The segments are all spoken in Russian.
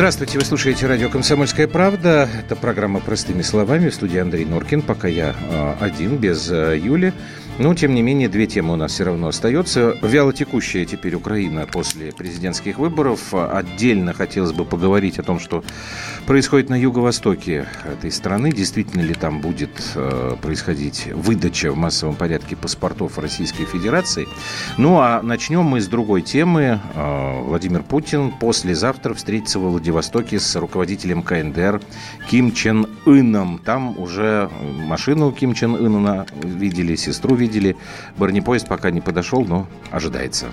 Здравствуйте, вы слушаете радио «Комсомольская правда». Это программа «Простыми словами» в студии Андрей Норкин. Пока я э, один, без э, Юли. Но, тем не менее, две темы у нас все равно остаются. Вялотекущая теперь Украина после президентских выборов. Отдельно хотелось бы поговорить о том, что происходит на юго-востоке этой страны. Действительно ли там будет э, происходить выдача в массовом порядке паспортов Российской Федерации? Ну, а начнем мы с другой темы. Э, Владимир Путин послезавтра встретится в Владивостоке с руководителем КНДР Ким Чен Ыном. Там уже машину Ким Чен Ына видели, сестру видели. Бронепоезд пока не подошел, но ожидается.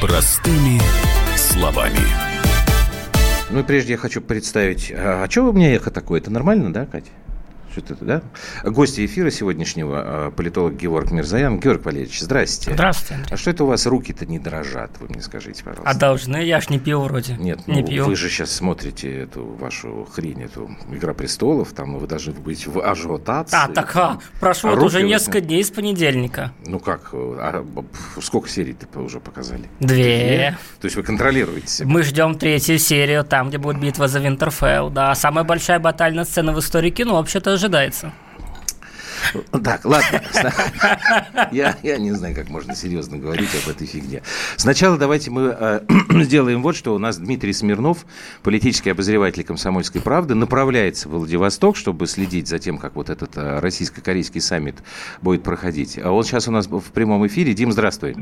Простыми словами. Ну и прежде я хочу представить... А, а что у меня эхо такое? Это нормально, да, Катя? Что-то, да? Гости эфира сегодняшнего а, политолог Георг Мирзаян. Георг Валерьевич, здрасте. Здравствуйте. Андрей. А что это у вас руки-то не дрожат? Вы мне скажите, пожалуйста. А должны? Я ж не пил вроде. Нет, не ну, пил. вы же сейчас смотрите эту вашу хрень, эту «Игра престолов», там вы должны быть в ажиотации. А, так а, прошло А вот уже руки несколько дней с понедельника. Ну как, а, б- сколько серий-то уже показали? Две. То есть вы контролируете себя? Мы ждем третью серию, там, где будет битва за Винтерфелл. Да, самая большая батальная сцена в истории кино вообще-то ожидается. Так, ладно. Я, я не знаю, как можно серьезно говорить об этой фигне. Сначала давайте мы э, сделаем вот что. У нас Дмитрий Смирнов, политический обозреватель «Комсомольской правды», направляется в Владивосток, чтобы следить за тем, как вот этот э, российско-корейский саммит будет проходить. А он сейчас у нас в прямом эфире. Дим, здравствуй.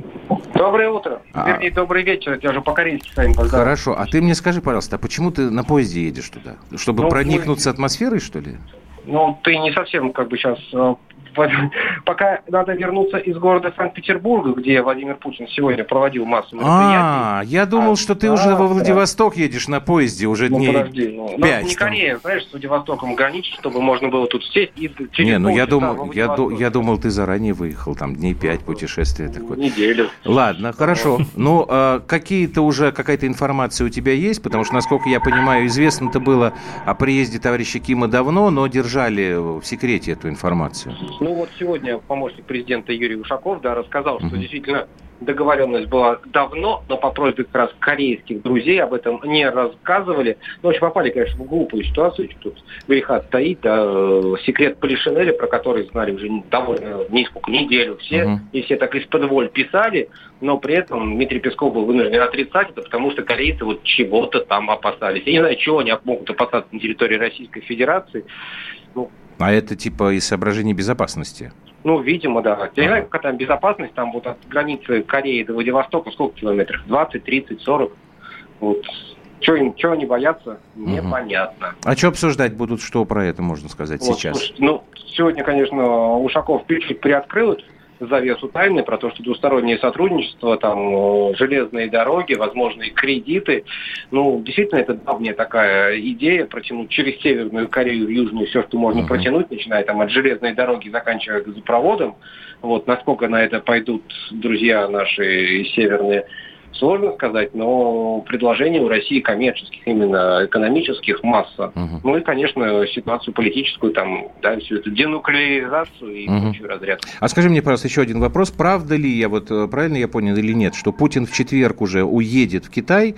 Доброе утро. А. Вернее, добрый вечер. Я уже по-корейски с вами поздоровался. Хорошо. А ты мне скажи, пожалуйста, а почему ты на поезде едешь туда? Чтобы Ну, проникнуться атмосферой, что ли? Ну, ты не совсем как бы сейчас... Пока надо вернуться из города Санкт-Петербурга, где Владимир Путин сегодня проводил массу мероприятий. А, я думал, А, что ты да, уже во да. Владивосток едешь на поезде уже Ну, дней подожди. Ну, ну, пять. не там. Корея, знаешь, с Владивостоком граничит, чтобы можно было тут сесть и через Не, ну я думал, я, ду- я думал, ты заранее выехал, там дней пять путешествия такое. Неделю. Ладно, хорошо. Ну, а какие-то уже, какая-то информация у тебя есть? Потому что, насколько я понимаю, известно-то было о приезде товарища Кима давно, но держали в секрете эту информацию. Ну вот сегодня помощник президента Юрий Ушаков да, рассказал, что действительно договоренность была давно, но по просьбе как раз корейских друзей об этом не рассказывали. Ну, очень попали, конечно, в глупую ситуацию. Тут греха стоит, да, э, секрет Полишинеля, про который знали уже довольно несколько неделю все, Мгм. и все так из-под воль писали, но при этом Дмитрий Песков был вынужден отрицать это, потому что корейцы вот чего-то там опасались. Я не знаю, чего они могут опасаться на территории Российской Федерации. А это типа из соображений безопасности. Ну, видимо, да. Знаю, какая там безопасность, там вот от границы Кореи до Владивостока сколько километров? 20, 30, 40. Вот. Чего, они боятся, непонятно. А что обсуждать будут, что про это можно сказать Вот, сейчас? слушайте, ну, сегодня, конечно, Ушаков чуть приоткрыл эту завесу тайны про то, что двустороннее сотрудничество, там, э, железные дороги, возможные кредиты. Ну, действительно, это давняя такая идея протянуть через Северную Корею в Южную все, что можно Мгм. протянуть, начиная там от железной дороги, заканчивая газопроводом. Вот, насколько на это пойдут друзья наши северные, сложно сказать, но предложений у России коммерческих, именно экономических масса. Мгм. Ну и, конечно, ситуацию политическую, там, да, всю эту денуклеаризацию и Мгм. прочую разрядку. А скажи мне, пожалуйста, еще один вопрос. Правда ли, я вот э, правильно я понял или нет, что Путин в четверг уже уедет в Китай,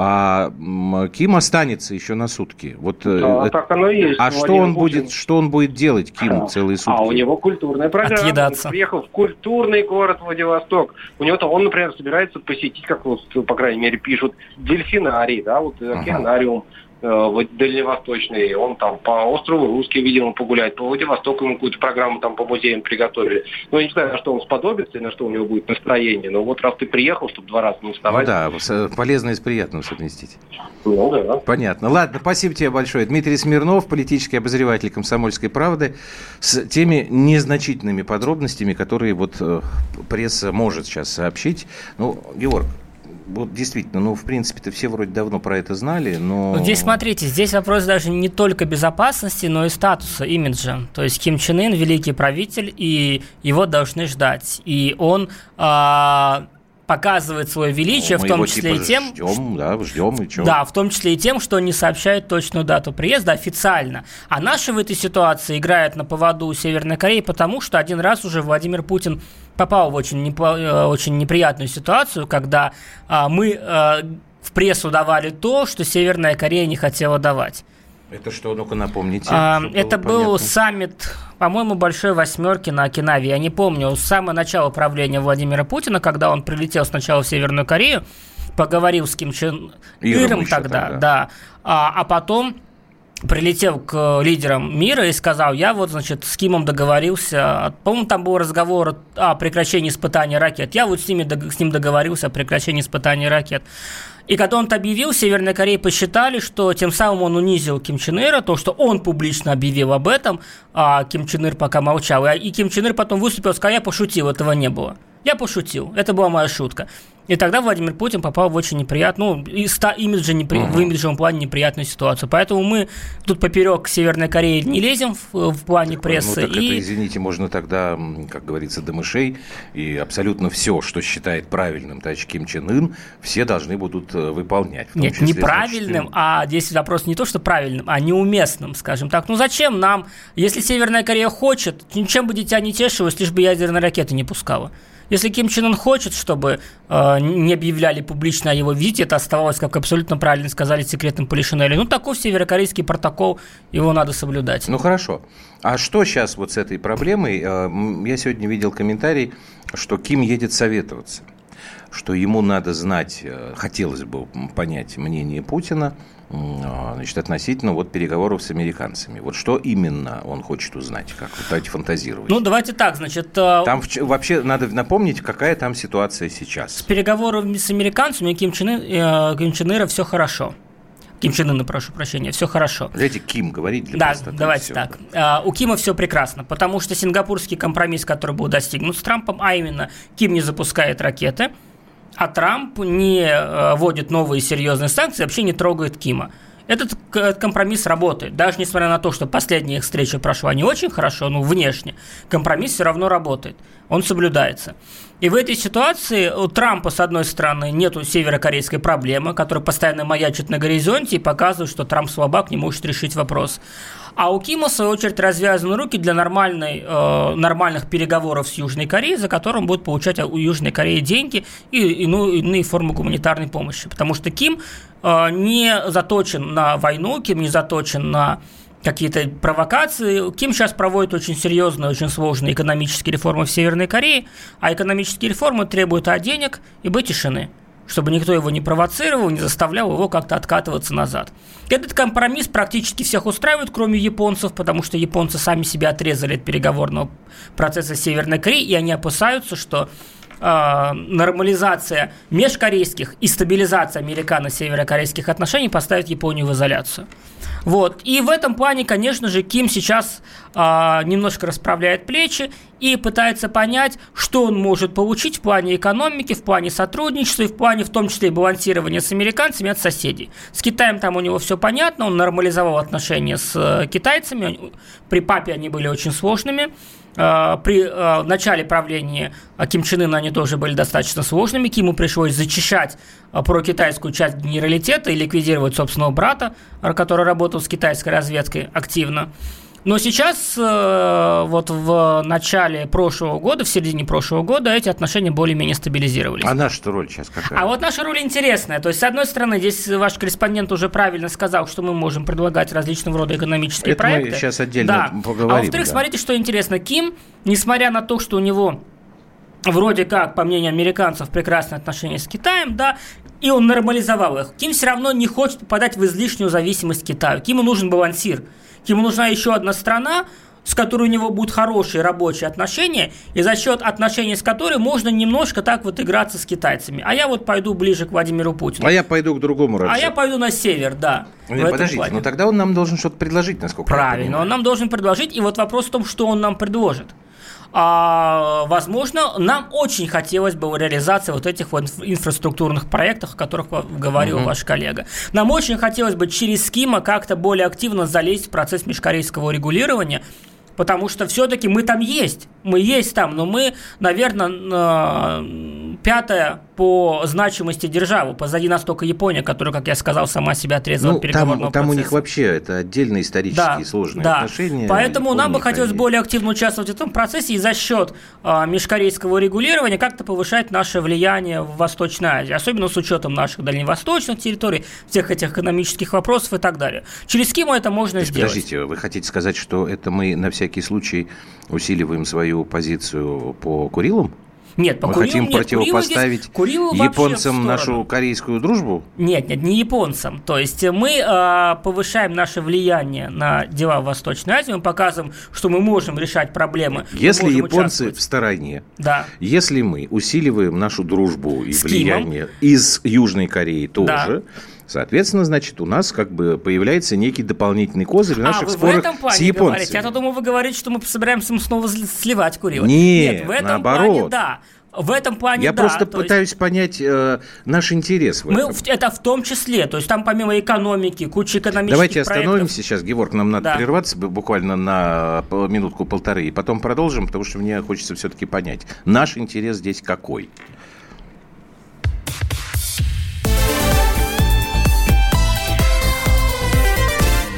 а Ким останется еще на сутки? Вот, э, А, это- так оно и есть. а что Владимир он Путин. будет, что он будет делать, Ким, целые сутки? А у него культурная программа. Отъедаться. Он приехал в культурный город Владивосток. У него там, он, например, собирается посетить, как вот, по крайней мере, пишут, дельфинарий, да, вот Ага. океанариум вот дальневосточный. Он там по острову Русский, видимо, погулять. По Владивостоку ему какую-то программу там по музеям приготовили. Ну, я не знаю, на что он сподобится и на что у него будет настроение. Но вот раз ты приехал, чтобы два раза не Ну вставать. да, с- полезное с приятным совместить. Ну, да. Понятно. Ладно, спасибо тебе большое. Дмитрий Смирнов, политический обозреватель «Комсомольской правды», с теми незначительными подробностями, которые вот э, пресса может сейчас сообщить. Ну, Георг, вот действительно, ну, в принципе-то все вроде давно про это знали, но... Ну, Здесь, смотрите, здесь вопрос даже не только безопасности, но и статуса, имиджа. То есть Ким Чен Ын – великий правитель, и его должны ждать. И он а, показывает свое величие, Ну, в том числе типа, и тем, Ждем, да, ждем, и что? Да, в том числе и тем, что не сообщает точную дату приезда официально. А наши в этой ситуации играют на поводу у Северной Кореи, потому что один раз уже Владимир Путин попал в очень, непо- э, очень неприятную ситуацию, когда а, мы... э, в прессу давали то, что Северная Корея не хотела давать. Это что, ну-ка напомните. А, это был понятно. саммит, по-моему, Большой Восьмерки на Окинаве. Я не помню, с самого начала правления Владимира Путина, когда он прилетел сначала в Северную Корею, поговорил с Ким Чен Иром тогда, тогда, да, а, а потом прилетел к лидерам мира и сказал, я вот, значит, с Кимом договорился, по-моему, там был разговор о прекращении испытаний ракет, я вот с, ними, с ним договорился о прекращении испытаний ракет. И когда он объявил, Северная Корея посчитали, что тем самым он унизил Ким Чен Ира, то, что он публично объявил об этом, а Ким Чен Ир пока молчал. И Ким Чен Ир потом выступил сказал, я пошутил, этого не было. Я пошутил, это была моя шутка. И тогда Владимир Путин попал в очень неприятную, ну, и ста, имиджа непри, uh-huh. в имиджевом плане неприятную ситуацию. Поэтому мы тут поперек Северной Кореи не лезем в, в плане прессы. Ну, так и... это, извините, можно тогда, как говорится, до мышей, и абсолютно все, что считает правильным товарищ Ким Чен Ын, все должны будут э, выполнять. Нет, числе, неправильным, значит, а здесь вопрос не то, что правильным, а неуместным, скажем так. Ну зачем нам, если Северная Корея хочет, чем бы дитя не тешилось, лишь бы ядерные ракеты не пускала. Если Ким Чен Ын хочет, чтобы э, не объявляли публично о его визите, это оставалось, как абсолютно правильно сказали, секретным Полишинели. Ну, такой северокорейский протокол, его надо соблюдать. Ну, хорошо. А что сейчас вот с этой проблемой? Э, я сегодня видел комментарий, что Ким едет советоваться что ему надо знать, э, хотелось бы понять мнение Путина, значит, относительно вот переговоров с американцами. Вот что именно он хочет узнать, как вот давайте фантазировать. Ну, давайте так, значит... Э, там вообще надо напомнить, какая там ситуация сейчас. С переговорами с американцами Ким Чен, э, Ким Чен Ира все хорошо. Ким Чен Ына, прошу прощения, все хорошо. Давайте Ким говорить для Да, давайте все. так. А, у Кима все прекрасно, потому что сингапурский компромисс, который был достигнут с Трампом, а именно Ким не запускает ракеты – а Трамп не э, вводит новые серьезные санкции, вообще не трогает Кима. Этот компромисс работает. Даже несмотря на то, что последняя их встреча прошла не очень хорошо, ну, внешне, компромисс все равно работает. Он соблюдается. И в этой ситуации у Трампа, с одной стороны, нет северокорейской проблемы, которая постоянно маячит на горизонте и показывает, что Трамп слабак, не может решить вопрос. А у Кима, в свою очередь, развязаны руки для нормальной, э, нормальных переговоров с Южной Кореей, за которым будет получать у Южной Кореи деньги и иную, иные формы гуманитарной помощи. Потому что Ким э, не заточен на войну, Ким не заточен на какие-то провокации. Ким сейчас проводит очень серьезные, очень сложные экономические реформы в Северной Корее, а экономические реформы требуют а денег и быть тишины чтобы никто его не провоцировал, не заставлял его как-то откатываться назад. Этот компромисс практически всех устраивает, кроме японцев, потому что японцы сами себя отрезали от переговорного процесса Северной Кореи, и они опасаются, что э, нормализация межкорейских и стабилизация американо-северокорейских отношений поставит Японию в изоляцию. Вот. И в этом плане, конечно же, Ким сейчас э, немножко расправляет плечи и пытается понять, что он может получить в плане экономики, в плане сотрудничества и в плане, в том числе, балансирования с американцами от соседей. С Китаем там у него все понятно, он нормализовал отношения с э, китайцами, при папе они были очень сложными. Э, при э, начале правления Ким Чен Ына они тоже были достаточно сложными. Киму пришлось зачищать про китайскую часть генералитета и ликвидировать собственного брата, который работал с китайской разведкой активно. Но сейчас, э, вот в начале прошлого года, в середине прошлого года, эти отношения более-менее стабилизировались. А наша роль сейчас какая? А вот наша роль интересная. То есть, с одной стороны, здесь ваш корреспондент уже правильно сказал, что мы можем предлагать различного рода экономические Это проекты. мы сейчас отдельно да. поговорим. А во-вторых, да. смотрите, что интересно. Ким, несмотря на то, что у него вроде как, по мнению американцев, прекрасные отношения с Китаем, да, и он нормализовал их. Ким все равно не хочет попадать в излишнюю зависимость Китаю. Киму нужен балансир. Ему нужна еще одна страна, с которой у него будут хорошие рабочие отношения, и за счет отношений с которой можно немножко так вот играться с китайцами. А я вот пойду ближе к Владимиру Путину. А я пойду к другому Раджу. А я пойду на север, да. Нет, подождите, плане. но тогда он нам должен что-то предложить, насколько Правильно, он нам должен предложить, и вот вопрос в том, что он нам предложит а, возможно, нам очень хотелось бы реализации вот этих вот инфраструктурных проектов, о которых говорил угу. ваш коллега. Нам очень хотелось бы через Скима как-то более активно залезть в процесс межкорейского регулирования, потому что все-таки мы там есть, мы есть там, но мы, наверное, пятая по значимости державы. Позади нас только Япония, которая, как я сказал, сама себя отрезала ну, переговорного там, там процесса. у них вообще это отдельные исторические да, сложные да. отношения. Поэтому Японии, нам бы хотелось более активно участвовать в этом процессе и за счет а, межкорейского регулирования как-то повышать наше влияние в Восточной Азии, особенно с учетом наших дальневосточных территорий, всех этих экономических вопросов и так далее. Через Киму это можно есть, сделать. Подождите, вы хотите сказать, что это мы на всякий случай усиливаем свою позицию по Курилам? Нет, по Мы Курилу, хотим нет, противопоставить Курилу японцам нашу корейскую дружбу? Нет, нет, не японцам. То есть мы э, повышаем наше влияние на дела в Восточной Азии, мы показываем, что мы можем решать проблемы. Если японцы в стороне, да. если мы усиливаем нашу дружбу и С влияние Кимом. из Южной Кореи тоже, да. Соответственно, значит, у нас как бы появляется некий дополнительный козырь в наших а, спорах в этом плане с японцами. Говорите. Я-то думаю, вы говорите, что мы собираемся снова сливать Курила. Нет, Нет в этом наоборот. плане да. В этом плане, Я да, просто пытаюсь есть... понять э, наш интерес в мы, этом. Это в том числе, то есть там помимо экономики, куча экономических Давайте проектов... остановимся сейчас, Геворг, нам надо да. прерваться буквально на минутку-полторы, и потом продолжим, потому что мне хочется все-таки понять, наш интерес здесь какой.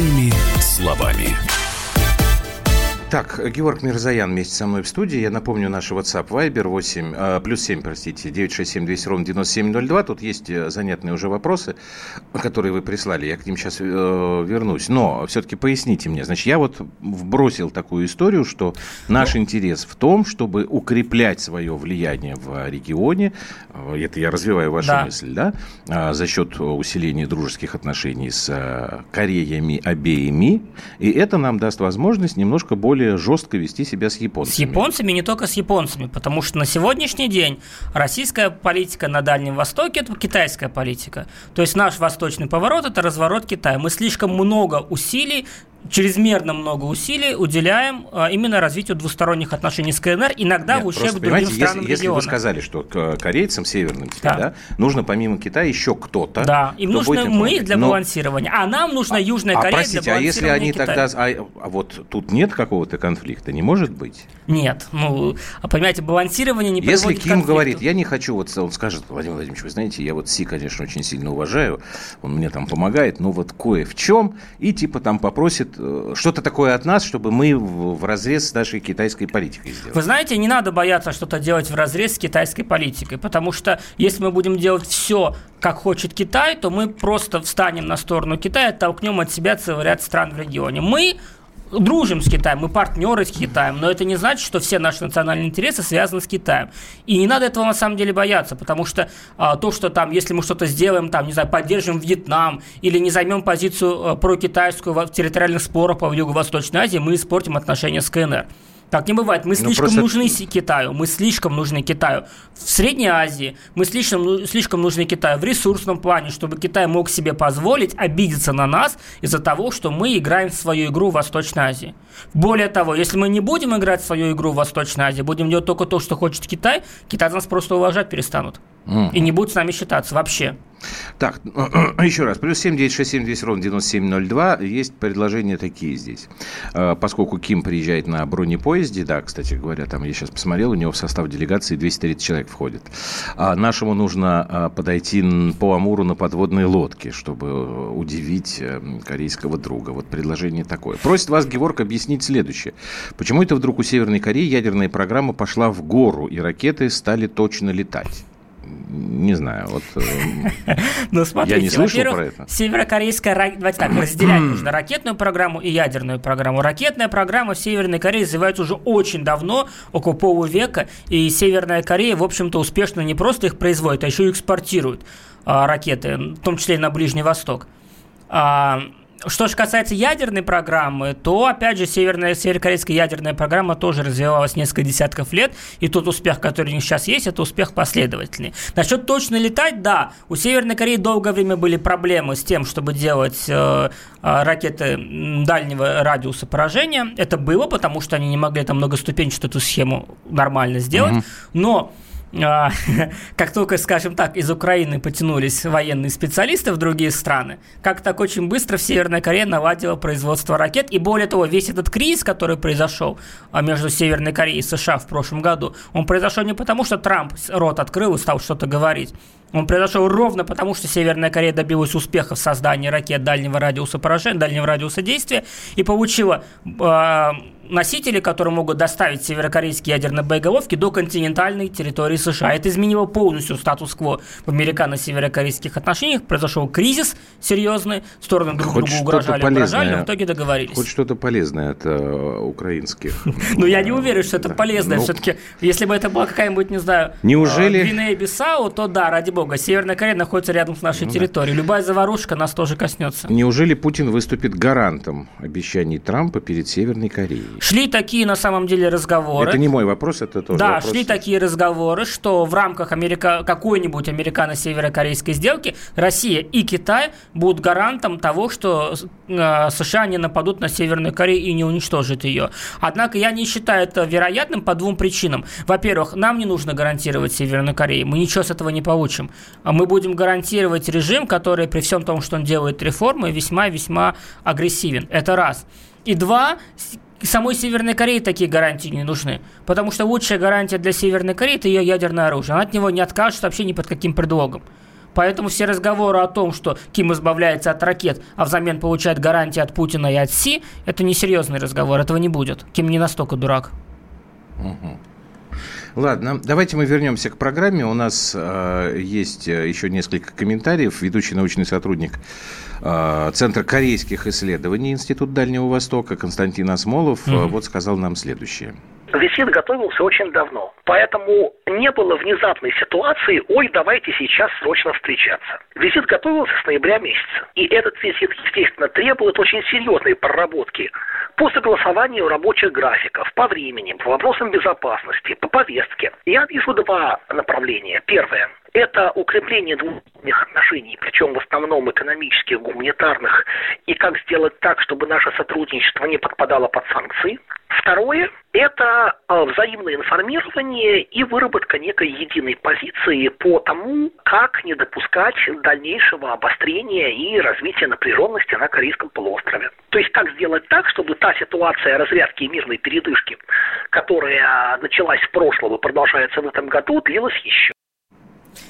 Простыми словами. Так, Георг Мирзаян вместе со мной в студии. Я напомню, наш WhatsApp Viber 8, э, плюс 7, простите, 967 200 ровно 9702. Тут есть э, занятные уже вопросы, которые вы прислали. Я к ним сейчас э, вернусь. Но все-таки поясните мне. Значит, я вот вбросил такую историю, что наш интерес в том, чтобы укреплять свое влияние в регионе. Э, это я развиваю вашу да. мысль, да? А, за счет усиления дружеских отношений с Кореями обеими. И это нам даст возможность немножко более более жестко вести себя с японцами. С японцами, не только с японцами, потому что на сегодняшний день российская политика на Дальнем Востоке – это китайская политика. То есть наш восточный поворот – это разворот Китая. Мы слишком много усилий чрезмерно много усилий уделяем а, именно развитию двусторонних отношений с КНР, иногда Нет, в ущерб просто, другим странам если, если вы сказали, что к корейцам северным теперь, да. Да, нужно помимо Китая еще кто-то. Да, им нужны мы для Но... балансирования, а нам нужна а, Южная а, Корея простите, для балансирования а если они Китая. тогда... А, а вот тут нет какого-то конфликта, не может быть? Нет, ну, а понимаете, балансирование не Если Ким говорит, я не хочу, вот он скажет, Владимир Владимирович, вы знаете, я вот Си, конечно, очень сильно уважаю, он мне там помогает, но вот кое в чем, и типа там попросит э, что-то такое от нас, чтобы мы в разрез с нашей китайской политикой сделали. Вы знаете, не надо бояться что-то делать в разрез с китайской политикой, потому что если мы будем делать все, как хочет Китай, то мы просто встанем на сторону Китая, оттолкнем от себя целый ряд стран в регионе. Мы дружим с Китаем, мы партнеры с Китаем, но это не значит, что все наши национальные интересы связаны с Китаем. И не надо этого на самом деле бояться, потому что а, то, что там, если мы что-то сделаем, там, не знаю, поддержим Вьетнам или не займем позицию а, прокитайскую в территориальных спорах по Юго-Восточной Азии, мы испортим отношения с КНР. Так не бывает. Мы ну, слишком просто... нужны Китаю. Мы слишком нужны Китаю. В Средней Азии мы слишком, ну, слишком нужны Китаю в ресурсном плане, чтобы Китай мог себе позволить обидеться на нас из-за того, что мы играем в свою игру в Восточной Азии. Более того, если мы не будем играть в свою игру в Восточной Азии, будем делать только то, что хочет Китай, Китай нас просто уважать перестанут. Mm. И не будут с нами считаться вообще. Так, еще раз. Плюс 7 9 6 7 200 ровно 9702. Есть предложения такие здесь. А, поскольку Ким приезжает на бронепоезде, да, кстати говоря, там я сейчас посмотрел, у него в состав делегации 230 человек входит. А нашему нужно а, подойти по Амуру на подводной лодке, чтобы удивить э, корейского друга. Вот предложение такое. Просит вас, Геворг, объяснить следующее. Почему это вдруг у Северной Кореи ядерная программа пошла в гору, и ракеты стали точно летать? Не знаю, вот э, ну, смотрите, я не слышал про это. Северокорейская, давайте так, разделять нужно ракетную программу и ядерную программу. Ракетная программа в Северной Корее развивается уже очень давно, около полувека, и Северная Корея, в общем-то, успешно не просто их производит, а еще и экспортирует а, ракеты, в том числе и на Ближний Восток. А, что же касается ядерной программы, то, опять же, северная, северокорейская ядерная программа тоже развивалась несколько десятков лет, и тот успех, который у них сейчас есть, это успех последовательный. Насчет точно летать, да, у Северной Кореи долгое время были проблемы с тем, чтобы делать э, э ракеты дальнего радиуса поражения. Это было, потому что они не могли там многоступенчатую эту схему нормально сделать, mm-hmm. но как только, скажем так, из Украины потянулись военные специалисты в другие страны, как так очень быстро в Северной Корее наладила производство ракет. И более того, весь этот кризис, который произошел а, между Северной Кореей и США в прошлом году, он произошел не потому, что Трамп рот открыл и стал что-то говорить. Он произошел ровно потому, что Северная Корея добилась успеха в создании ракет дальнего радиуса поражения, дальнего радиуса действия и получила э, носители, которые могут доставить северокорейские ядерные боеголовки до континентальной территории США. Это изменило полностью статус-кво в американо-северокорейских отношениях. Произошел кризис серьезный, стороны друг другу угрожали, угрожали, но в итоге договорились. Хоть что-то полезное от э, украинских. Ну, я не уверен, что это полезное. Ну, Все-таки, если бы это была какая-нибудь, не знаю, Неужели... Э, Гвинея-Бисау, то да, ради бога. Северная Корея находится рядом с нашей территорией. Любая заварушка нас тоже коснется. Неужели Путин выступит гарантом обещаний Трампа перед Северной Кореей? Шли такие, на самом деле, разговоры. Это не мой вопрос, это тоже Да, вопрос. шли такие разговоры, что в рамках Америка... какой-нибудь американо-северокорейской сделки Россия и Китай будут гарантом того, что э, США не нападут на Северную Корею и не уничтожат ее. Однако я не считаю это вероятным по двум причинам. Во-первых, нам не нужно гарантировать Северную Корею, мы ничего с этого не получим. Мы будем гарантировать режим, который при всем том, что он делает реформы, весьма-весьма агрессивен. Это раз. И два, самой Северной Корее такие гарантии не нужны. Потому что лучшая гарантия для Северной Кореи – это ее ядерное оружие. Она от него не откажется вообще ни под каким предлогом. Поэтому все разговоры о том, что Ким избавляется от ракет, а взамен получает гарантии от Путина и от Си, это несерьезный разговор, этого не будет. Ким не настолько дурак. Угу. Ладно, давайте мы вернемся к программе. У нас э, есть э, еще несколько комментариев. Ведущий научный сотрудник э, Центра корейских исследований Институт Дальнего Востока Константин Осмолов mm-hmm. вот сказал нам следующее. Визит готовился очень давно, поэтому не было внезапной ситуации «Ой, давайте сейчас срочно встречаться». Визит готовился с ноября месяца, и этот визит, естественно, требует очень серьезной проработки по согласованию рабочих графиков, по времени, по вопросам безопасности, по повестке. Я вижу два направления. Первое – это укрепление двусторонних отношений, причем в основном экономических, гуманитарных, и как сделать так, чтобы наше сотрудничество не подпадало под санкции. Второе – это а, взаимное информирование и выработка некой единой позиции по тому, как не допускать дальнейшего обострения и развития напряженности на Корейском полуострове. То есть как сделать так, чтобы та ситуация разрядки и мирной передышки, которая началась в прошлом и продолжается в этом году, длилась еще.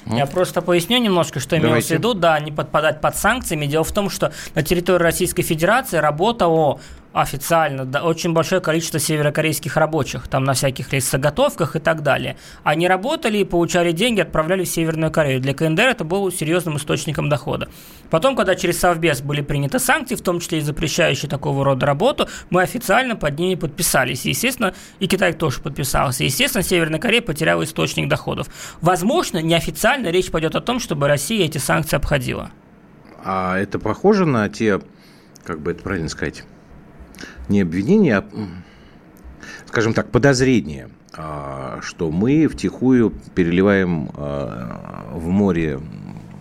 Я просто поясню немножко, что имелось в виду, да, не подпадать под санкциями. Дело в том, что на территории Российской Федерации работало официально да, очень большое количество северокорейских рабочих, там на всяких лесоготовках и так далее. Они работали и получали деньги, отправляли в Северную Корею. Для КНДР это было серьезным источником дохода. Потом, когда через Совбез были приняты санкции, в том числе и запрещающие такого рода работу, мы официально под ними подписались. Естественно, и Китай тоже подписался. Естественно, Северная Корея потеряла источник доходов. Возможно, неофициально речь пойдет о том, чтобы Россия эти санкции обходила. А это похоже на те, как бы это правильно сказать, не обвинение, а, скажем так, подозрение, а, что мы втихую переливаем а, в море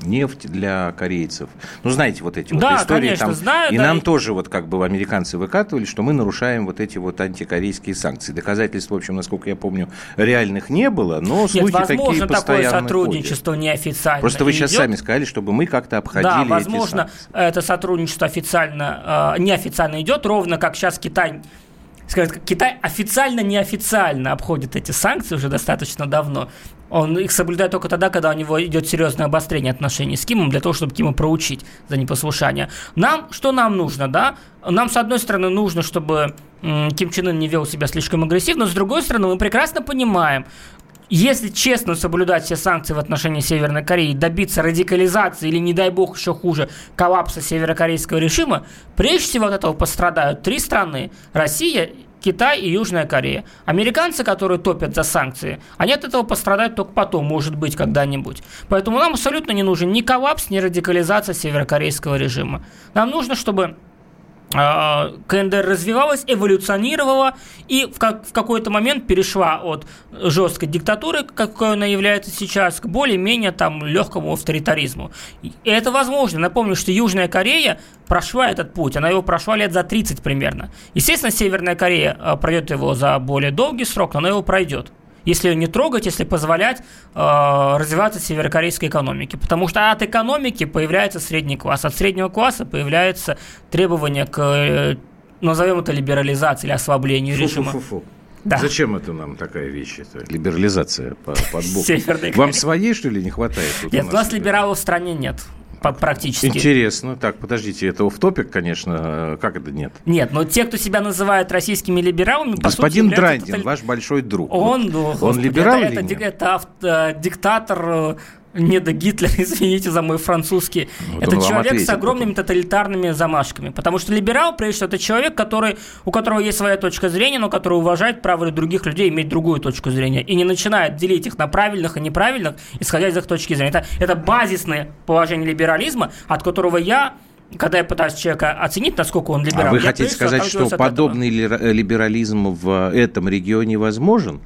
нефть для корейцев. Ну, знаете, вот эти да, вот истории конечно, там. Знаю, и да. нам тоже вот как бы американцы выкатывали, что мы нарушаем вот эти вот антикорейские санкции. Доказательств, в общем, насколько я помню, реальных не было, но Нет, слухи возможно, такие постоянно такое сотрудничество ходят. неофициально Просто вы сейчас идет. сами сказали, чтобы мы как-то обходили Да, эти возможно, санкции. это сотрудничество официально, э, неофициально идет, ровно как сейчас Китай скажем Китай официально-неофициально обходит эти санкции уже достаточно давно. Он их соблюдает только тогда, когда у него идет серьезное обострение отношений с Кимом, для того, чтобы Кима проучить за непослушание. Нам, что нам нужно, да? Нам, с одной стороны, нужно, чтобы Ким Чен Ын не вел себя слишком агрессивно, с другой стороны, мы прекрасно понимаем, если честно соблюдать все санкции в отношении Северной Кореи, добиться радикализации или, не дай бог, еще хуже, коллапса северокорейского режима, прежде всего от этого пострадают три страны – Россия, Китай и Южная Корея. Американцы, которые топят за санкции, они от этого пострадают только потом, может быть, когда-нибудь. Поэтому нам абсолютно не нужен ни коллапс, ни радикализация северокорейского режима. Нам нужно, чтобы КНДР развивалась, эволюционировала и в, как, в какой-то момент перешла от жесткой диктатуры, какой она является сейчас, к более-менее там легкому авторитаризму. И это возможно. Напомню, что Южная Корея прошла этот путь, она его прошла лет за 30 примерно. Естественно, Северная Корея а, пройдет его за более долгий срок, но она его пройдет если ее не трогать, если позволять э, развиваться северокорейской экономике. Потому что от экономики появляется средний класс, от среднего класса появляется требование к, э, назовем это либерализации или ослаблению фу, режима. Фу, фу, фу. Да. Зачем это нам такая вещь? Это либерализация по, под боком. Вам своей, что ли, не хватает? Нет, у нас либералов в стране нет практически. Интересно. Так, подождите, это в топик, конечно. Как это нет? Нет, но те, кто себя называют российскими либералами, Господин сути, Драндин, тотали... ваш большой друг. Он, вот, он либерал это, или это, нет? это авто, диктатор э, не до Гитлера, извините за мой французский. Вот это человек с огромными потом. тоталитарными замашками. Потому что либерал, прежде всего, это человек, который, у которого есть своя точка зрения, но который уважает право других людей иметь другую точку зрения. И не начинает делить их на правильных и неправильных, исходя из их точки зрения. Это, это базисное положение либерализма, от которого я когда я пытаюсь человека оценить, насколько он либерал. А вы хотите сказать, что подобный либерализм в этом регионе возможен?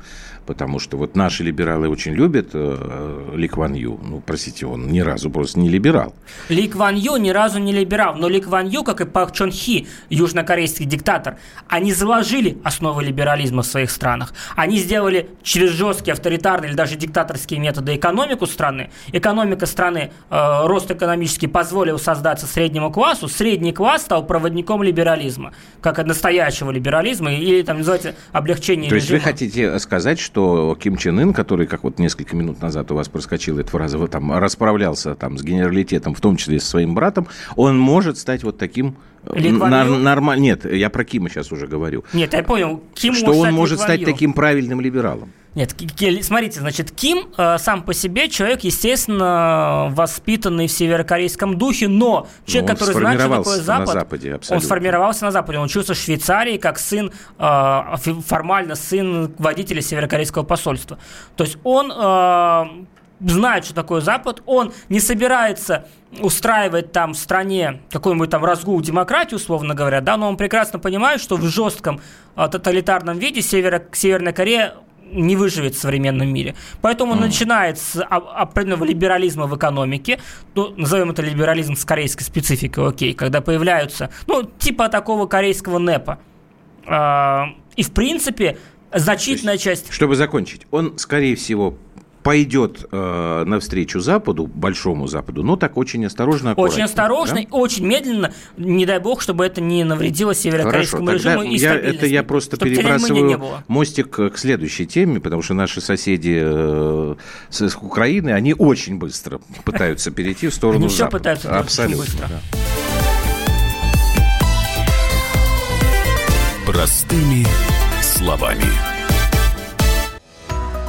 Потому что вот наши либералы очень любят э, Ли Кван Ю. Ну, простите, он ни разу просто не либерал. Ли Кван Ю ни разу не либерал, но Ли Кван Ю, как и Пак Чон Хи, южнокорейский диктатор, они заложили основы либерализма в своих странах. Они сделали через жесткие авторитарные или даже диктаторские методы экономику страны. Экономика страны, э, рост экономический позволил создаться среднему классу. Средний класс стал проводником либерализма, как и настоящего либерализма, или там называется облегчение То режима. есть вы хотите сказать, что что Ким Чен Ын, который, как вот несколько минут назад у вас проскочила эта фраза, вот там расправлялся там с генералитетом, в том числе со своим братом, он может стать вот таким нормально. Нет, я про Кима сейчас уже говорю. Нет, я понял. Ким что он может стать таким правильным либералом. Нет, смотрите, значит, Ким э, сам по себе человек, естественно, воспитанный в северокорейском духе, но человек, ну, который знает, что такое Запад, на Западе, он сформировался на Западе, он учился в Швейцарии как сын, э, формально сын водителя северокорейского посольства. То есть он э, знает, что такое Запад, он не собирается устраивать там в стране какой-нибудь там разгул демократии, условно говоря, да, но он прекрасно понимает, что в жестком э, тоталитарном виде Северо- Северная Корея не выживет в современном мире. Поэтому он mm. начинает с определенного либерализма в экономике, ну, назовем это либерализм с корейской спецификой, окей, когда появляются, ну, типа такого корейского НЭПа. А, и, в принципе, значительная часть... Чтобы закончить, он, скорее всего, пойдет э, навстречу Западу, Большому Западу, но так очень осторожно, Очень осторожно, да? очень медленно, не дай бог, чтобы это не навредило северокорейскому Хорошо, режиму и я, Это я просто перебрасываю мостик к следующей теме, потому что наши соседи э, с Украины, они очень быстро пытаются перейти в сторону Запада. все пытаются Абсолютно. Простыми словами.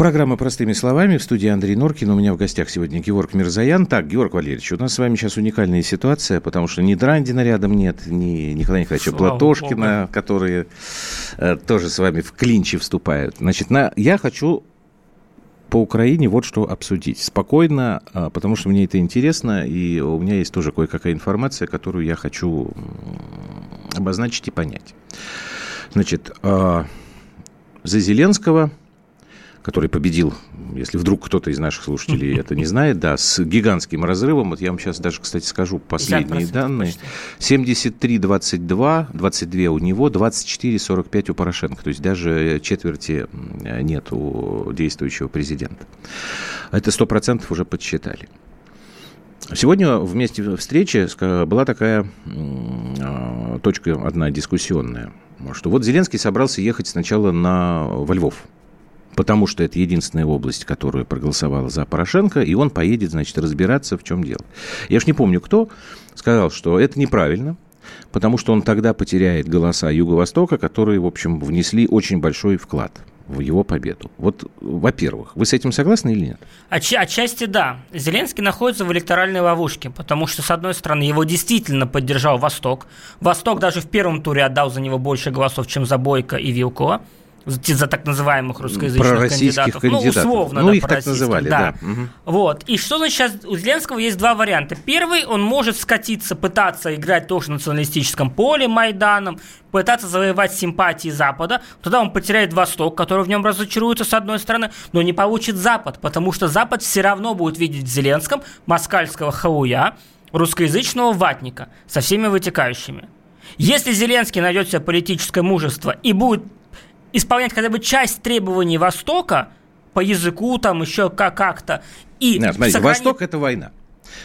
Программа «Простыми словами» в студии Андрей Норкин. У меня в гостях сегодня Георг Мирзаян. Так, Георг Валерьевич, у нас с вами сейчас уникальная ситуация, потому что ни Драндина рядом нет, ни Николая Николаевича Слава Платошкина, Богу. которые э, тоже с вами в клинче вступают. Значит, на, я хочу по Украине вот что обсудить. Спокойно, э, потому что мне это интересно, и у меня есть тоже кое-какая информация, которую я хочу обозначить и понять. Значит, э, за Зеленского который победил, если вдруг кто-то из наших слушателей это не знает, да, с гигантским разрывом. Вот я вам сейчас даже, кстати, скажу последние данные. 73-22, 22 у него, 24-45 у Порошенко. То есть даже четверти нет у действующего президента. Это 100% уже подсчитали. Сегодня вместе встречи была такая а, точка одна дискуссионная, что вот Зеленский собрался ехать сначала на, во Львов, потому что это единственная область, которая проголосовала за Порошенко, и он поедет, значит, разбираться, в чем дело. Я ж не помню, кто сказал, что это неправильно, потому что он тогда потеряет голоса Юго-Востока, которые, в общем, внесли очень большой вклад в его победу. Вот, во-первых, вы с этим согласны или нет? Отч- отчасти да. Зеленский находится в электоральной ловушке, потому что, с одной стороны, его действительно поддержал Восток. Восток даже в первом туре отдал за него больше голосов, чем за Бойко и Вилкова за так называемых русскоязычных кандидатов. кандидатов. Ну, условно, ну, да, их так называли, да. да. Угу. Вот. И что значит сейчас у Зеленского есть два варианта. Первый, он может скатиться, пытаться играть тоже в националистическом поле Майданом, пытаться завоевать симпатии Запада, тогда он потеряет Восток, который в нем разочаруется с одной стороны, но не получит Запад, потому что Запад все равно будет видеть в Зеленском москальского хауя, русскоязычного ватника со всеми вытекающими. Если Зеленский найдет себе политическое мужество и будет исполнять хотя бы часть требований Востока по языку, там еще как-то. И Нет, смотрите, сохранит... Восток – это война.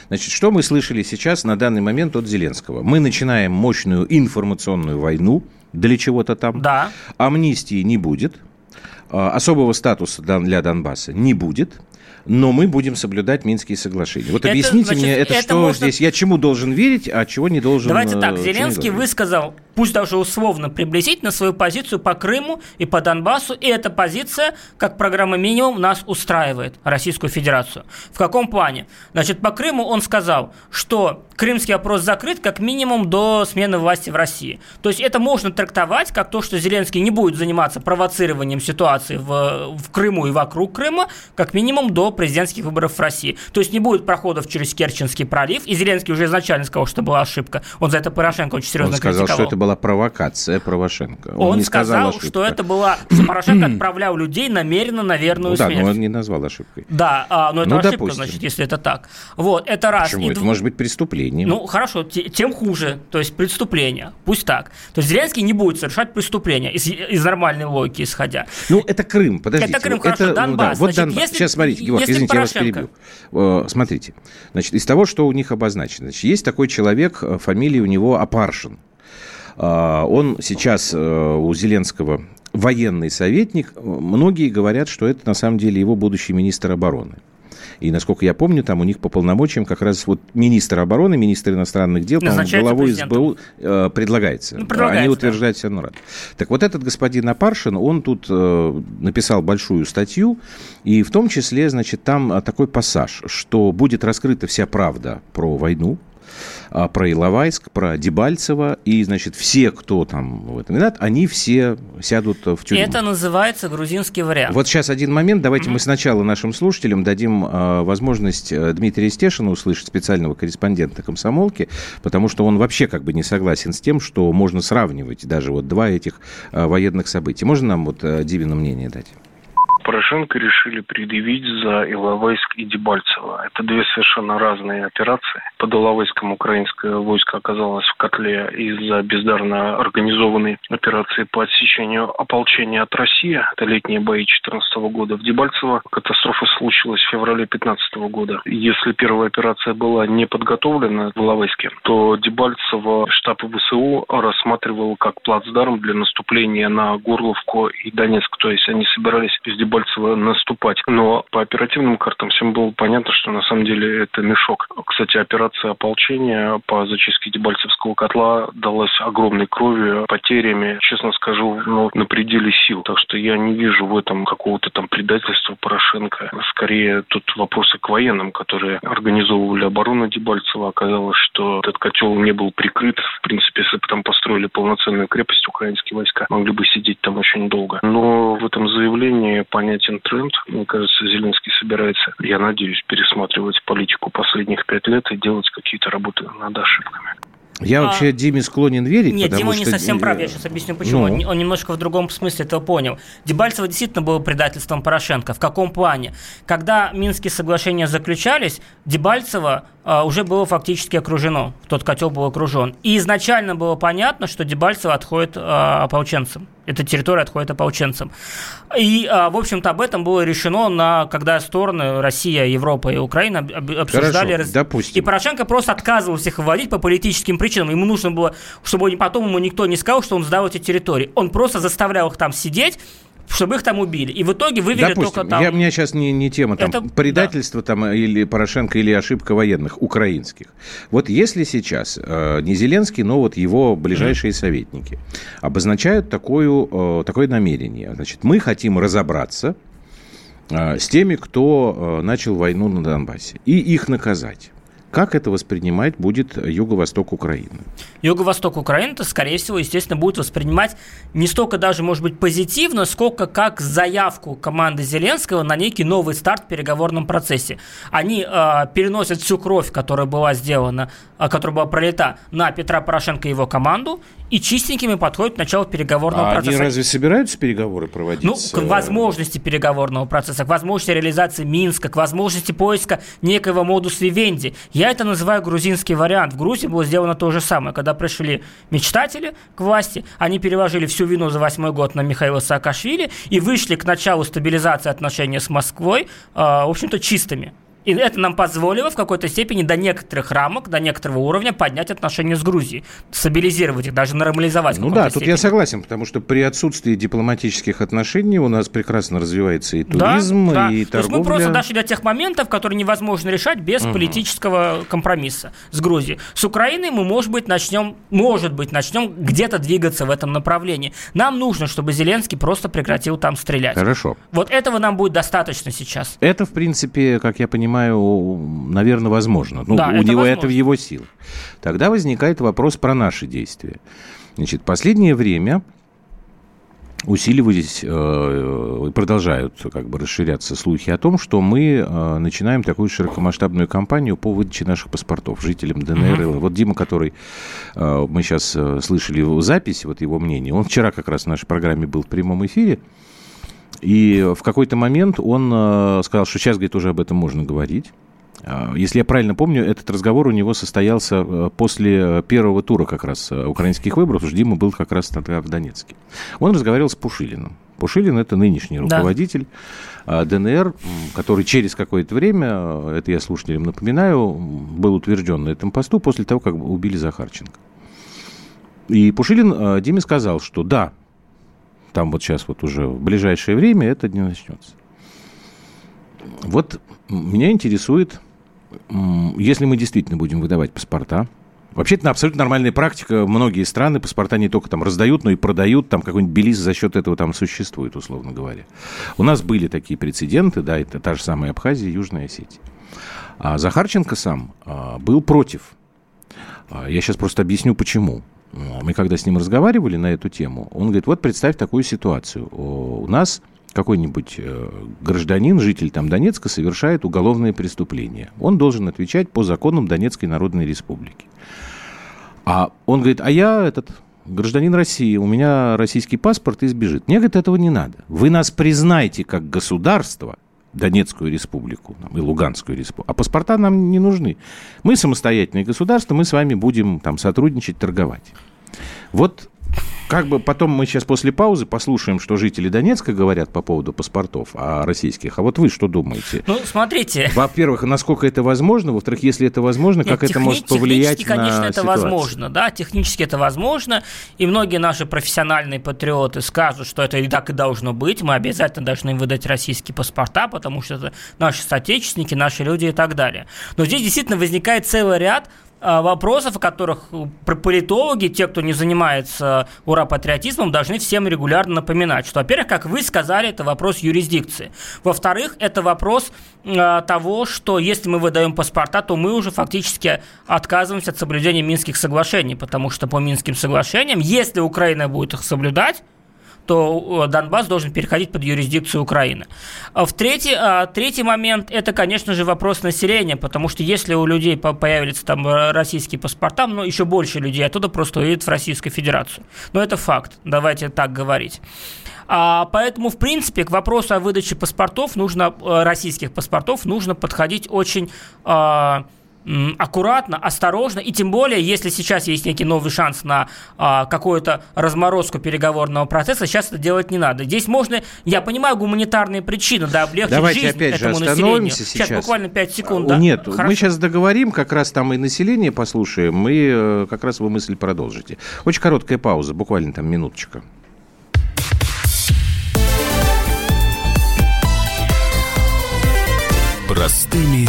Значит, что мы слышали сейчас на данный момент от Зеленского? Мы начинаем мощную информационную войну для чего-то там. Да. Амнистии не будет. А, особого статуса для Донбасса не будет но мы будем соблюдать Минские соглашения. Вот это, объясните значит, мне, это, это что можно... здесь? Я чему должен верить, а чего не должен Давайте так, э, Зеленский высказал, пусть даже условно приблизительно, свою позицию по Крыму и по Донбассу, и эта позиция, как программа минимум, нас устраивает, Российскую Федерацию. В каком плане? Значит, по Крыму он сказал, что крымский опрос закрыт как минимум до смены власти в России. То есть это можно трактовать как то, что Зеленский не будет заниматься провоцированием ситуации в, в Крыму и вокруг Крыма, как минимум до президентских выборов в России. То есть не будет проходов через Керченский пролив, и Зеленский уже изначально сказал, что была ошибка. Он за это Порошенко очень серьезно Он сказал, критиковал. что это была провокация Порошенко. Он, он не сказал, сказал что это была, что Порошенко отправлял людей намеренно на верную ну, смерть. Да, но он не назвал ошибкой. Да, а, но это ну, ошибка, допустим. значит, если это так. Вот, это раз. Почему? И это может быть преступлением. Ну, хорошо, тем хуже. То есть преступление. Пусть так. То есть Зеленский не будет совершать преступления из, из нормальной логики исходя. Ну, это Крым, подождите. Это Крым, хорошо, это, Донбасс. Ну, да, вот значит, Донбасс. Если, Сейчас смотрите, Извините, Порошенко... я вас перебью. Э, смотрите, значит, из того, что у них обозначено, значит, есть такой человек, э, фамилия у него Апаршин. Э, он сейчас у Зеленского военный советник. Многие говорят, что это на самом деле его будущий министр обороны. И, насколько я помню, там у них по полномочиям как раз вот министр обороны, министр иностранных дел, по-моему, главой СБУ э, предлагается. Ну, предлагается. Они утверждать все равно рад. Так вот этот господин Апаршин, он тут э, написал большую статью, и в том числе, значит, там такой пассаж, что будет раскрыта вся правда про войну, про Иловайск, про Дебальцево, и, значит, все, кто там в этом виноват, они все сядут в тюрьму. Это называется грузинский вариант. Вот сейчас один момент, давайте mm-hmm. мы сначала нашим слушателям дадим э, возможность Дмитрия Стешина услышать, специального корреспондента комсомолки, потому что он вообще как бы не согласен с тем, что можно сравнивать даже вот два этих э, военных события. Можно нам вот э, Дивина мнение дать? Порошенко решили предъявить за Иловайск и Дебальцево. Это две совершенно разные операции. Под Иловайском украинское войско оказалось в котле из-за бездарно организованной операции по отсечению ополчения от России. Это летние бои 2014 года. В Дебальцево катастрофа случилась в феврале 2015 года. Если первая операция была не подготовлена в Иловайске, то Дебальцево штаб ВСУ рассматривал как плацдарм для наступления на Горловку и Донецк. То есть они собирались из Дебальцева Дебальцево наступать. Но по оперативным картам всем было понятно, что на самом деле это мешок. Кстати, операция ополчения по зачистке Дебальцевского котла далась огромной кровью, потерями, честно скажу, ну, на пределе сил. Так что я не вижу в этом какого-то там предательства Порошенко. Скорее, тут вопросы к военным, которые организовывали оборону Дебальцева. Оказалось, что этот котел не был прикрыт. В принципе, если бы там построили полноценную крепость, украинские войска могли бы сидеть там очень долго. Но в этом заявлении понятно, понятен тренд. Мне кажется, Зеленский собирается, я надеюсь, пересматривать политику последних пять лет и делать какие-то работы над ошибками. Я а... вообще Диме склонен верить, Нет, Дима что... не совсем прав, я сейчас объясню почему. Ну... Он, он немножко в другом смысле этого понял. Дебальцево действительно было предательством Порошенко. В каком плане? Когда Минские соглашения заключались, Дебальцево а, уже было фактически окружено. Тот котел был окружен. И изначально было понятно, что Дебальцево отходит а, ополченцам. Эта территория отходит ополченцам. И, а, в общем-то, об этом было решено, на, когда стороны Россия, Европа и Украина обсуждали... Хорошо, допустим. И Порошенко просто отказывался их выводить по политическим причинам. Ему нужно было, чтобы потом ему никто не сказал, что он сдал эти территории. Он просто заставлял их там сидеть, чтобы их там убили. И в итоге вывели Допустим, только там... Я, у меня сейчас не, не тема там, Это- предательство там, или Порошенко, или ошибка военных, украинских. Вот если сейчас э, не Зеленский, но вот его ближайшие советники обозначают такую, э, такое намерение. Значит, мы хотим разобраться э, с теми, кто э, начал войну на Донбассе, и их наказать. Как это воспринимать будет юго-восток Украины? Юго-восток Украины-то, скорее всего, естественно, будет воспринимать не столько даже, может быть, позитивно, сколько как заявку команды Зеленского на некий новый старт в переговорном процессе. Они э, переносят всю кровь, которая была сделана, э, которая была пролита на Петра Порошенко и его команду, и чистенькими подходят к началу переговорного А они процесса. разве собираются переговоры проводить? Ну, к э, возможности переговорного процесса, к возможности реализации Минска, к возможности поиска некоего модус вивенди. Я это называю грузинский вариант. В Грузии было сделано то же самое. Когда пришли мечтатели к власти, они переложили всю вину за восьмой год на Михаила Саакашвили и вышли к началу стабилизации отношений с Москвой, э, в общем-то, чистыми. И это нам позволило в какой-то степени до некоторых рамок, до некоторого уровня поднять отношения с Грузией, стабилизировать их, даже нормализовать. Ну да, тут степени. я согласен, потому что при отсутствии дипломатических отношений у нас прекрасно развивается и Да, туризм, да. и То есть торговля. мы просто дошли до тех моментов, которые невозможно решать без политического компромисса с Грузией. С Украиной мы, может быть, начнем, может быть, начнем где-то двигаться в этом направлении. Нам нужно, чтобы Зеленский просто прекратил там стрелять. Хорошо. Вот этого нам будет достаточно сейчас. Это, в принципе, как я понимаю, наверное, возможно. Ну, Да, у это него возможно. это в его силах. Тогда возникает вопрос про наши действия. Значит, последнее время усиливались э, и продолжают как бы расширяться слухи о том, что мы э, начинаем такую широкомасштабную кампанию по выдаче наших паспортов жителям ДНР. ЛНР. Вот Дима, который э, мы сейчас э, слышали его запись, вот его мнение, он вчера как раз в нашей программе был в прямом эфире, и в какой-то момент он э, сказал, что сейчас, говорит, уже об этом можно говорить. А, Если я правильно помню, этот разговор у него состоялся э, после первого тура как раз э, украинских выборов, потому что Дима был как раз тогда в Донецке. Он разговаривал с Пушилиным. Пушилин – это нынешний Да. руководитель э, ДНР, который через какое-то время, это я слушателям напоминаю, был утвержден на этом посту после того, как убили Захарченко. И Пушилин Диме сказал, что да, там вот сейчас вот уже в ближайшее время это не начнется. Вот меня интересует, если мы действительно будем выдавать паспорта, вообще это абсолютно нормальная практика, многие страны паспорта не только там раздают, но и продают, там какой-нибудь Белиз за счет этого там существует, условно говоря. У нас были такие прецеденты, да, это та же самая Абхазия, Южная Осетия. А Захарченко сам а, был против. А, Я сейчас просто объясню, почему. А, Мы когда с ним разговаривали на эту тему, он говорит, вот представь такую ситуацию. У нас какой-нибудь э, гражданин, житель там Донецка, совершает уголовное преступление. Он должен отвечать по законам Донецкой Народной Республики. А он говорит, а я этот гражданин России, у меня российский паспорт и сбежит. Мне, говорит, этого не надо. Вы нас признайте как государство, Донецкую республику там, и Луганскую республику, а паспорта нам не нужны. Мы самостоятельное государство, мы с вами будем там сотрудничать, торговать. Вот как бы потом мы сейчас после паузы послушаем, что жители Донецка говорят по поводу паспортов а российских. А вот вы что думаете? Ну, смотрите, Во-первых, насколько это возможно? Во-вторых, если это возможно, как Нет, это техни- может повлиять технически, конечно, на это ситуацию? возможно, да, технически это возможно, и многие наши профессиональные патриоты скажут, что это и так и должно быть, мы обязательно должны им выдать российские паспорта, потому что это наши соотечественники, наши люди и так далее. Но здесь действительно возникает целый ряд вопросов, о которых э, политологи, те, кто не занимается ура-патриотизмом, должны всем регулярно напоминать, что, во-первых, как вы сказали, это вопрос юрисдикции. Во-вторых, это вопрос э, того, что если мы выдаем паспорта, то мы уже фактически отказываемся от соблюдения Минских соглашений, потому что по Минским соглашениям, если Украина будет их соблюдать, то э, Донбасс должен переходить под юрисдикцию Украины. А В третий, а, третий момент – это, конечно же, вопрос населения, потому что если у людей по- появятся там э, российские паспорта, ну, еще больше людей оттуда просто уедет в Российскую Федерацию. Но это факт, давайте так говорить. А, поэтому, в принципе, к вопросу о выдаче паспортов нужно, э, российских паспортов, нужно подходить очень а, аккуратно, осторожно, и тем более, если сейчас есть некий новый шанс на а, какую-то разморозку переговорного процесса, сейчас это делать не надо. Здесь можно, я понимаю, гуманитарные причины, да, облегчить Давайте жизнь опять этому же населению. Сейчас. сейчас буквально 5 секунд. Э, да. Нет, Хорошо. мы сейчас договорим, как раз там и население послушаем, и э, как раз вы мысль продолжите. Очень короткая пауза, буквально там минуточка. Простыми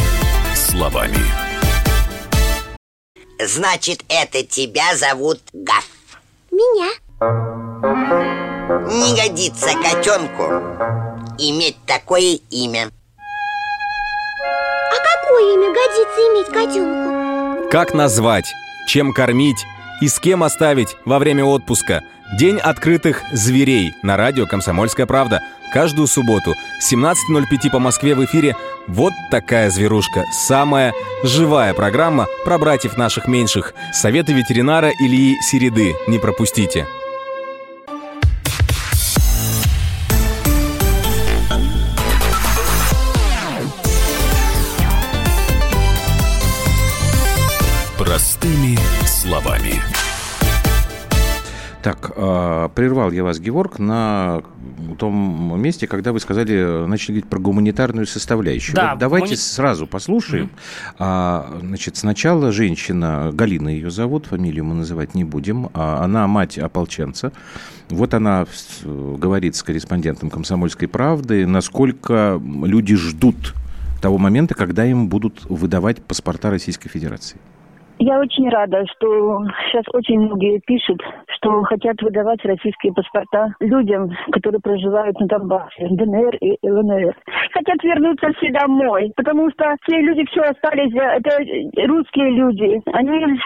словами. Значит, это тебя зовут Гав. Меня. Не годится котенку иметь такое имя. А какое имя годится иметь котенку? Как назвать, чем кормить и с кем оставить во время отпуска. День открытых зверей на радио «Комсомольская правда». Каждую субботу 17.05 по Москве в эфире «Вот такая зверушка». Самая живая программа про братьев наших меньших. Советы ветеринара Ильи Середы. Не пропустите. Простыми словами. Так, э, прервал я вас, Геворг, на том месте, когда вы сказали, начали говорить про гуманитарную составляющую. Да, вот давайте гумани... сразу послушаем. Mm-hmm. А, значит, сначала женщина, Галина ее зовут, фамилию мы называть не будем, а она мать ополченца. Вот она говорит с корреспондентом «Комсомольской правды», насколько люди ждут того момента, когда им будут выдавать паспорта Российской Федерации. Я очень рада, что сейчас очень многие пишут, что хотят выдавать российские паспорта людям, которые проживают на Донбассе, ДНР и ЛНР. Хотят вернуться все домой, потому что все люди все остались, это русские люди. Они,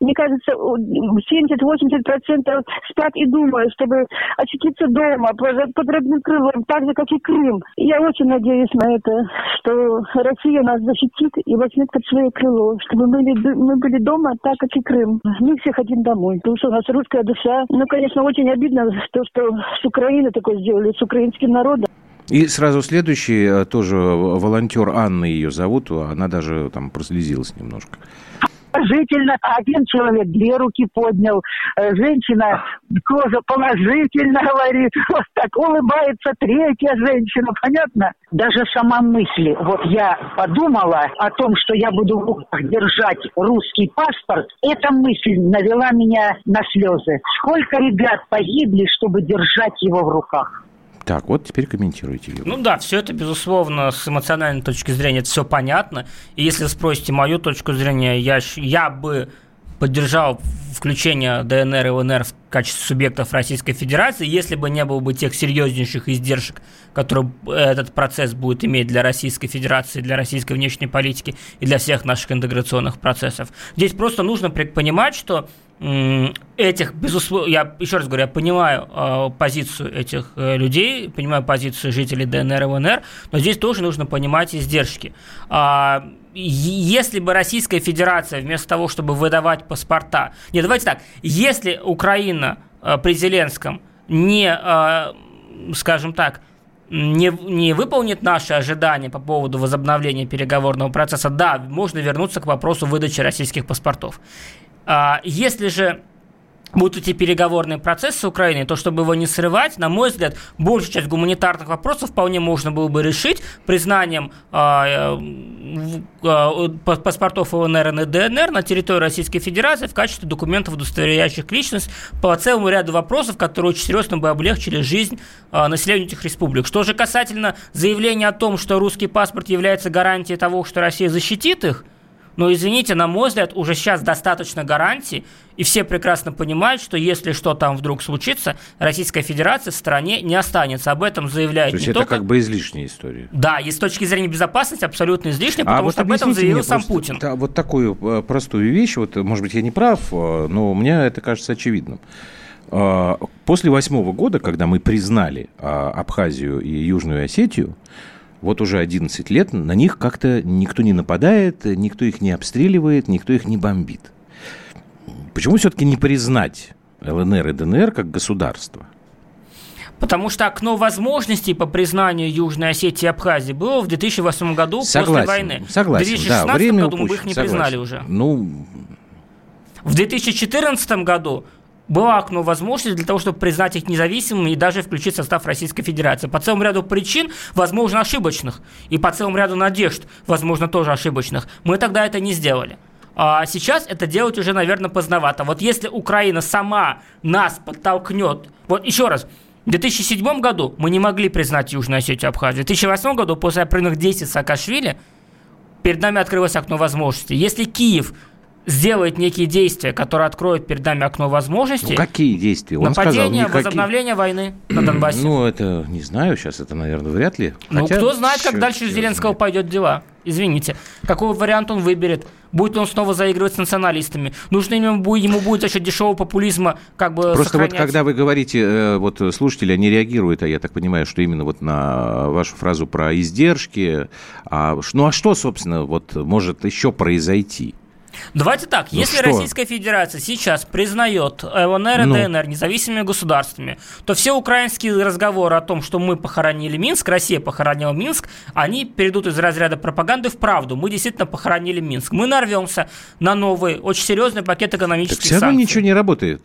мне кажется, 70-80% спят и думают, чтобы очутиться дома под родным крылом, так же, как и Крым. Я очень надеюсь на это, что Россия нас защитит и возьмет под свое крыло, чтобы мы, мы были дома, так как и Крым. Мы все хотим домой, потому что у нас русская душа. Ну, конечно, очень обидно то, что с Украины такое сделали, с украинским народом. И сразу следующий, э, тоже волонтер Анна ее зовут, она даже там прослезилась немножко положительно. Один человек две руки поднял. Э, женщина тоже положительно говорит. Вот так улыбается третья женщина. Понятно? Даже сама мысль. Вот я подумала о том, что я буду в руках держать русский паспорт. Эта мысль навела меня на слезы. Сколько ребят погибли, чтобы держать его в руках? Так, вот теперь комментируйте. Юрий. Ну да, все это, безусловно, с эмоциональной точки зрения, это все понятно. И если спросите мою точку зрения, я, я бы поддержал включение ДНР и ЛНР в качестве субъектов Российской Федерации, если бы не было бы тех серьезнейших издержек, которые этот процесс будет иметь для Российской Федерации, для российской внешней политики и для всех наших интеграционных процессов. Здесь просто нужно понимать, что этих, безусловно, я еще раз говорю, я понимаю э, позицию этих э, людей, понимаю позицию жителей ДНР и ВНР, но здесь тоже нужно понимать издержки. Э, если бы Российская Федерация вместо того, чтобы выдавать паспорта... Нет, давайте так, если Украина э, при Зеленском не, э, скажем так, не, не выполнит наши ожидания по поводу возобновления переговорного процесса, да, можно вернуться к вопросу выдачи российских паспортов. А, если же будут идти переговорные процессы с Украиной, то чтобы его не срывать, на мой взгляд, большую часть гуманитарных вопросов вполне можно было бы решить признанием э, э, паспортов ЛНР и ДНР на территории Российской Федерации в качестве документов, удостоверяющих личность по целому ряду вопросов, которые очень серьезно бы облегчили жизнь э, населению этих республик. Что же касательно заявления о том, что русский паспорт является гарантией того, что Россия защитит их – но, извините, на мой взгляд, уже сейчас достаточно гарантий, и все прекрасно понимают, что если что там вдруг случится, Российская Федерация в стране не останется. Об этом заявляет То есть не это только... как бы излишняя история. Да, и с точки зрения безопасности абсолютно излишняя, а потому а вот что об этом заявил сам просто, Путин. Да, вот такую э, простую вещь, вот, может быть, я не прав, э, но мне это кажется очевидным. Э, после восьмого года, когда мы признали Абхазию и Южную Осетию, вот уже 11 лет на них как-то никто не нападает, никто их не обстреливает, никто их не бомбит. Почему все-таки не признать ЛНР и ДНР как государство? Потому что окно возможностей по признанию Южной Осетии и Абхазии было в 2008 году согласен, после войны. Согласен, в 2016 да, время году упущено, мы их не согласен. признали уже. Ну... В 2014 году было окно возможностей для того, чтобы признать их независимыми и даже включить в состав Российской Федерации. По целому ряду причин, возможно, ошибочных, и по целому ряду надежд, возможно, тоже ошибочных, мы тогда это не сделали. А сейчас это делать уже, наверное, поздновато. Вот если Украина сама нас подтолкнет, вот еще раз, в 2007 году мы не могли признать Южную Осетию Абхазию. В 2008 году, после опрыгнутых действий Саакашвили, перед нами открылось окно возможностей. Если Киев сделает некие действия, которые откроют перед нами окно возможностей. Ну, какие действия? Он Нападение, сказал, возобновление войны на Донбассе. Ну, это не знаю, сейчас это, наверное, вряд ли. Ну, Хотя, кто знает, как дальше Зеленского знает. пойдет дела. Извините. Какой вариант он выберет? Будет он снова заигрывать с националистами? Нужно ему, ему будет счет дешевого популизма как бы Просто сохранять... вот когда вы говорите, э, вот слушатели, они реагируют, а я так понимаю, что именно вот на вашу фразу про издержки. А, ну а что, собственно, вот может еще произойти? Давайте так, ну если что? Российская Федерация сейчас признает ЛНР и ну. ДНР независимыми государствами, то все украинские разговоры о том, что мы похоронили Минск, Россия похоронила Минск, они перейдут из разряда пропаганды в правду. Мы действительно похоронили Минск. Мы нарвемся на новый, очень серьезный пакет экономических так все равно ничего не работает.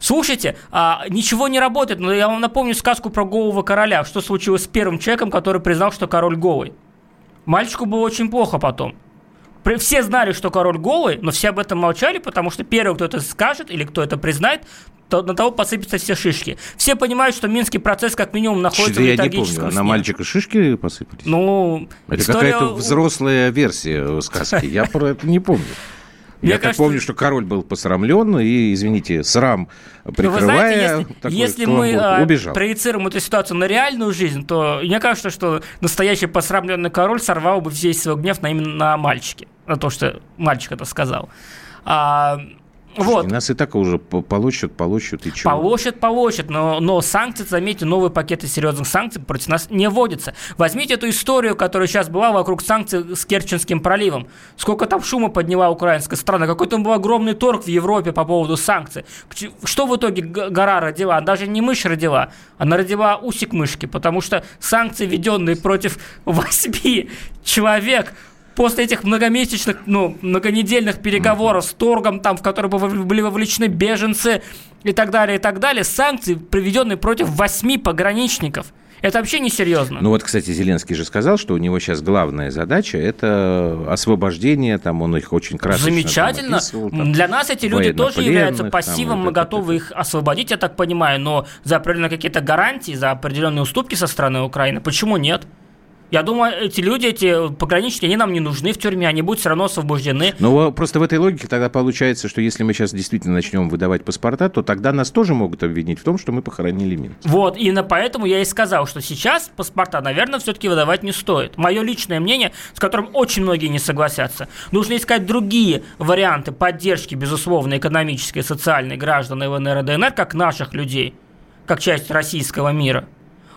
Слушайте, а, ничего не работает, но я вам напомню сказку про голого короля. Что случилось с первым человеком, который признал, что король голый? Мальчику было очень плохо потом. Все знали, что король голый, но все об этом молчали, потому что первый, кто это скажет или кто это признает, то на того посыпятся все шишки. Все понимают, что минский процесс как минимум находится что в литургическом я не помню, а на мальчика шишки посыпались? Ну, Это история... какая-то взрослая версия сказки, я про это не помню. Я так кажется... помню, что король был посрамлен, и, извините, срам прикрывая... Ну, вы знаете, если, такой, если мы а, убежал. проецируем эту ситуацию на реальную жизнь, то мне кажется, что настоящий посрамленный король сорвал бы весь свой гнев на именно на мальчике. На то, что мальчик это сказал. А, вот. И нас и так уже получат, получат и чего? Получат, получат, но, но санкции, заметьте, новые пакеты серьезных санкций против нас не вводятся. Возьмите эту историю, которая сейчас была вокруг санкций с Керченским проливом. Сколько там шума подняла украинская страна, какой там был огромный торг в Европе по поводу санкций. Что в итоге гора родила? Даже не мышь родила, она родила усик мышки, потому что санкции, введенные против восьми человек, после этих многомесячных, ну, многонедельных переговоров с торгом, там, в которые были вовлечены беженцы и так далее, и так далее, санкции, приведенные против восьми пограничников. Это вообще несерьезно. Ну вот, кстати, Зеленский же сказал, что у него сейчас главная задача – это освобождение, там он их очень красочно Замечательно. Там, там, Для нас эти люди тоже являются пассивом, там, мы это, готовы это, их освободить, я так понимаю, но за определенные какие-то гарантии, за определенные уступки со стороны Украины, почему нет? Я думаю, эти люди, эти пограничники, они нам не нужны в тюрьме, они будут все равно освобождены. Но просто в этой логике тогда получается, что если мы сейчас действительно начнем выдавать паспорта, то тогда нас тоже могут обвинить в том, что мы похоронили Минск. Вот, именно поэтому я и сказал, что сейчас паспорта, наверное, все-таки выдавать не стоит. Мое личное мнение, с которым очень многие не согласятся. Нужно искать другие варианты поддержки, безусловно, экономической и социальной граждан ЛНР и ДНР, как наших людей, как часть российского мира.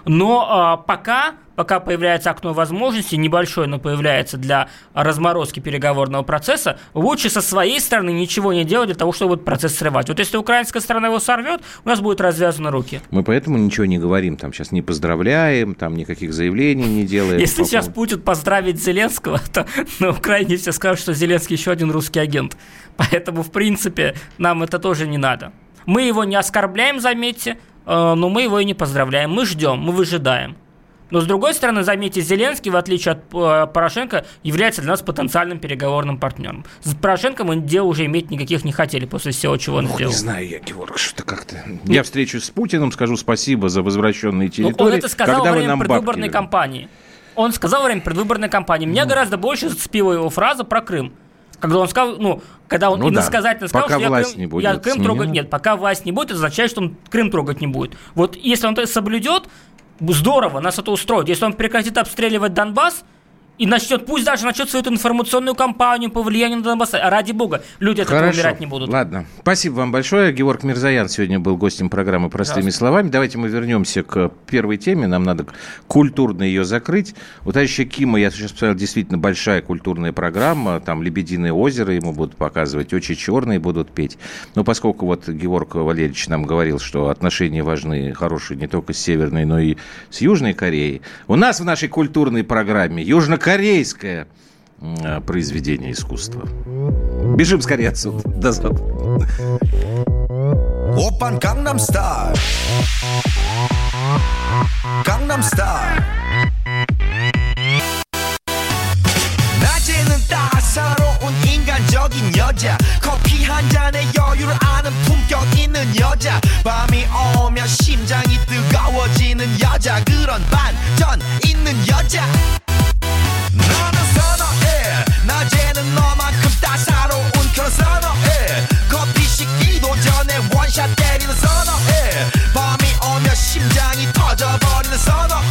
Но а, пока пока появляется окно возможностей, небольшое, но появляется для разморозки переговорного процесса, лучше со своей стороны ничего не делать для того, чтобы этот процесс срывать. Вот если украинская сторона его сорвет, у нас будут развязаны руки. Мы поэтому ничего не говорим, там сейчас не поздравляем, там никаких заявлений не делаем. Если сейчас Путин поздравить Зеленского, то на Украине все скажут, что Зеленский еще один русский агент. Поэтому, в принципе, нам это тоже не надо. Мы его не оскорбляем, заметьте, э, но мы его и не поздравляем. Мы ждем, мы выжидаем. Но с другой стороны, заметьте, Зеленский, в отличие от э, Порошенко, является для нас потенциальным переговорным партнером. С Порошенко мы дело уже иметь никаких не хотели после всего, чего он Ох, сделал. Не знаю я, Георг, что-то как-то... Я встречусь с Путиным, скажу спасибо за возвращенные территории. Ну, он это сказал когда во время предвыборной бабки... кампании. Он сказал во время предвыборной кампании. Меня ну. гораздо больше зацепила его фраза про Крым. Когда он сказал, ну, когда он ну, иносказательно да. сказал, пока что власть я Крым, не будет я Крым трогать... Нет, пока власть не будет, это означает, что он Крым трогать не будет. Вот если он это соблюдет, здорово, нас это устроит. Если он прекратит обстреливать Донбасс, и начнет, пусть даже начнет свою информационную кампанию по влиянию на Донбасс. Ради бога, люди от Хорошо. этого умирать не будут. Ладно. Спасибо вам большое. Георг Мирзаян сегодня был гостем программы «Простыми словами». Давайте мы вернемся к первой теме. Нам надо культурно ее закрыть. У товарища Кима, я сейчас посмотрел, действительно большая культурная программа. Там «Лебединое озеро» ему будут показывать, «Очи черные» будут петь. Но поскольку вот Георг Валерьевич нам говорил, что отношения важны, хорошие не только с Северной, но и с Южной Кореей, у нас в нашей культурной программе южно корейское э, произведение искусства. Бежим скорее отсюда. До завтра. Опан Gangnam Style Gangnam Style 낮에는 따사로운 인간적인 여자 커피 한 잔에 여유를 아는 품격 있는 여자 밤이 오면 심장이 뜨거워지는 여자 그런 반전 있는 여자 나는 선어해. 낮에는 너만큼 따사로운 그런 선어해. 커피 식기도 전에 원샷 때리는 선어해. 밤이 오면 심장이 터져버리는 선어해.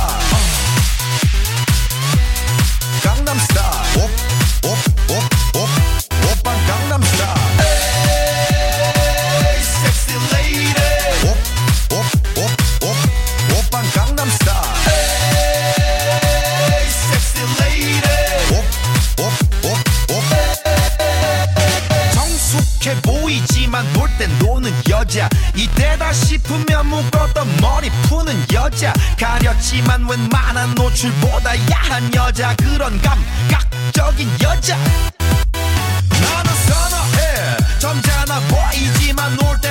가렸지만 웬만한 노출보다 야한 여자 그런 감각적인 여자. 나는 선어해. 점잖아 보이지만 놀땐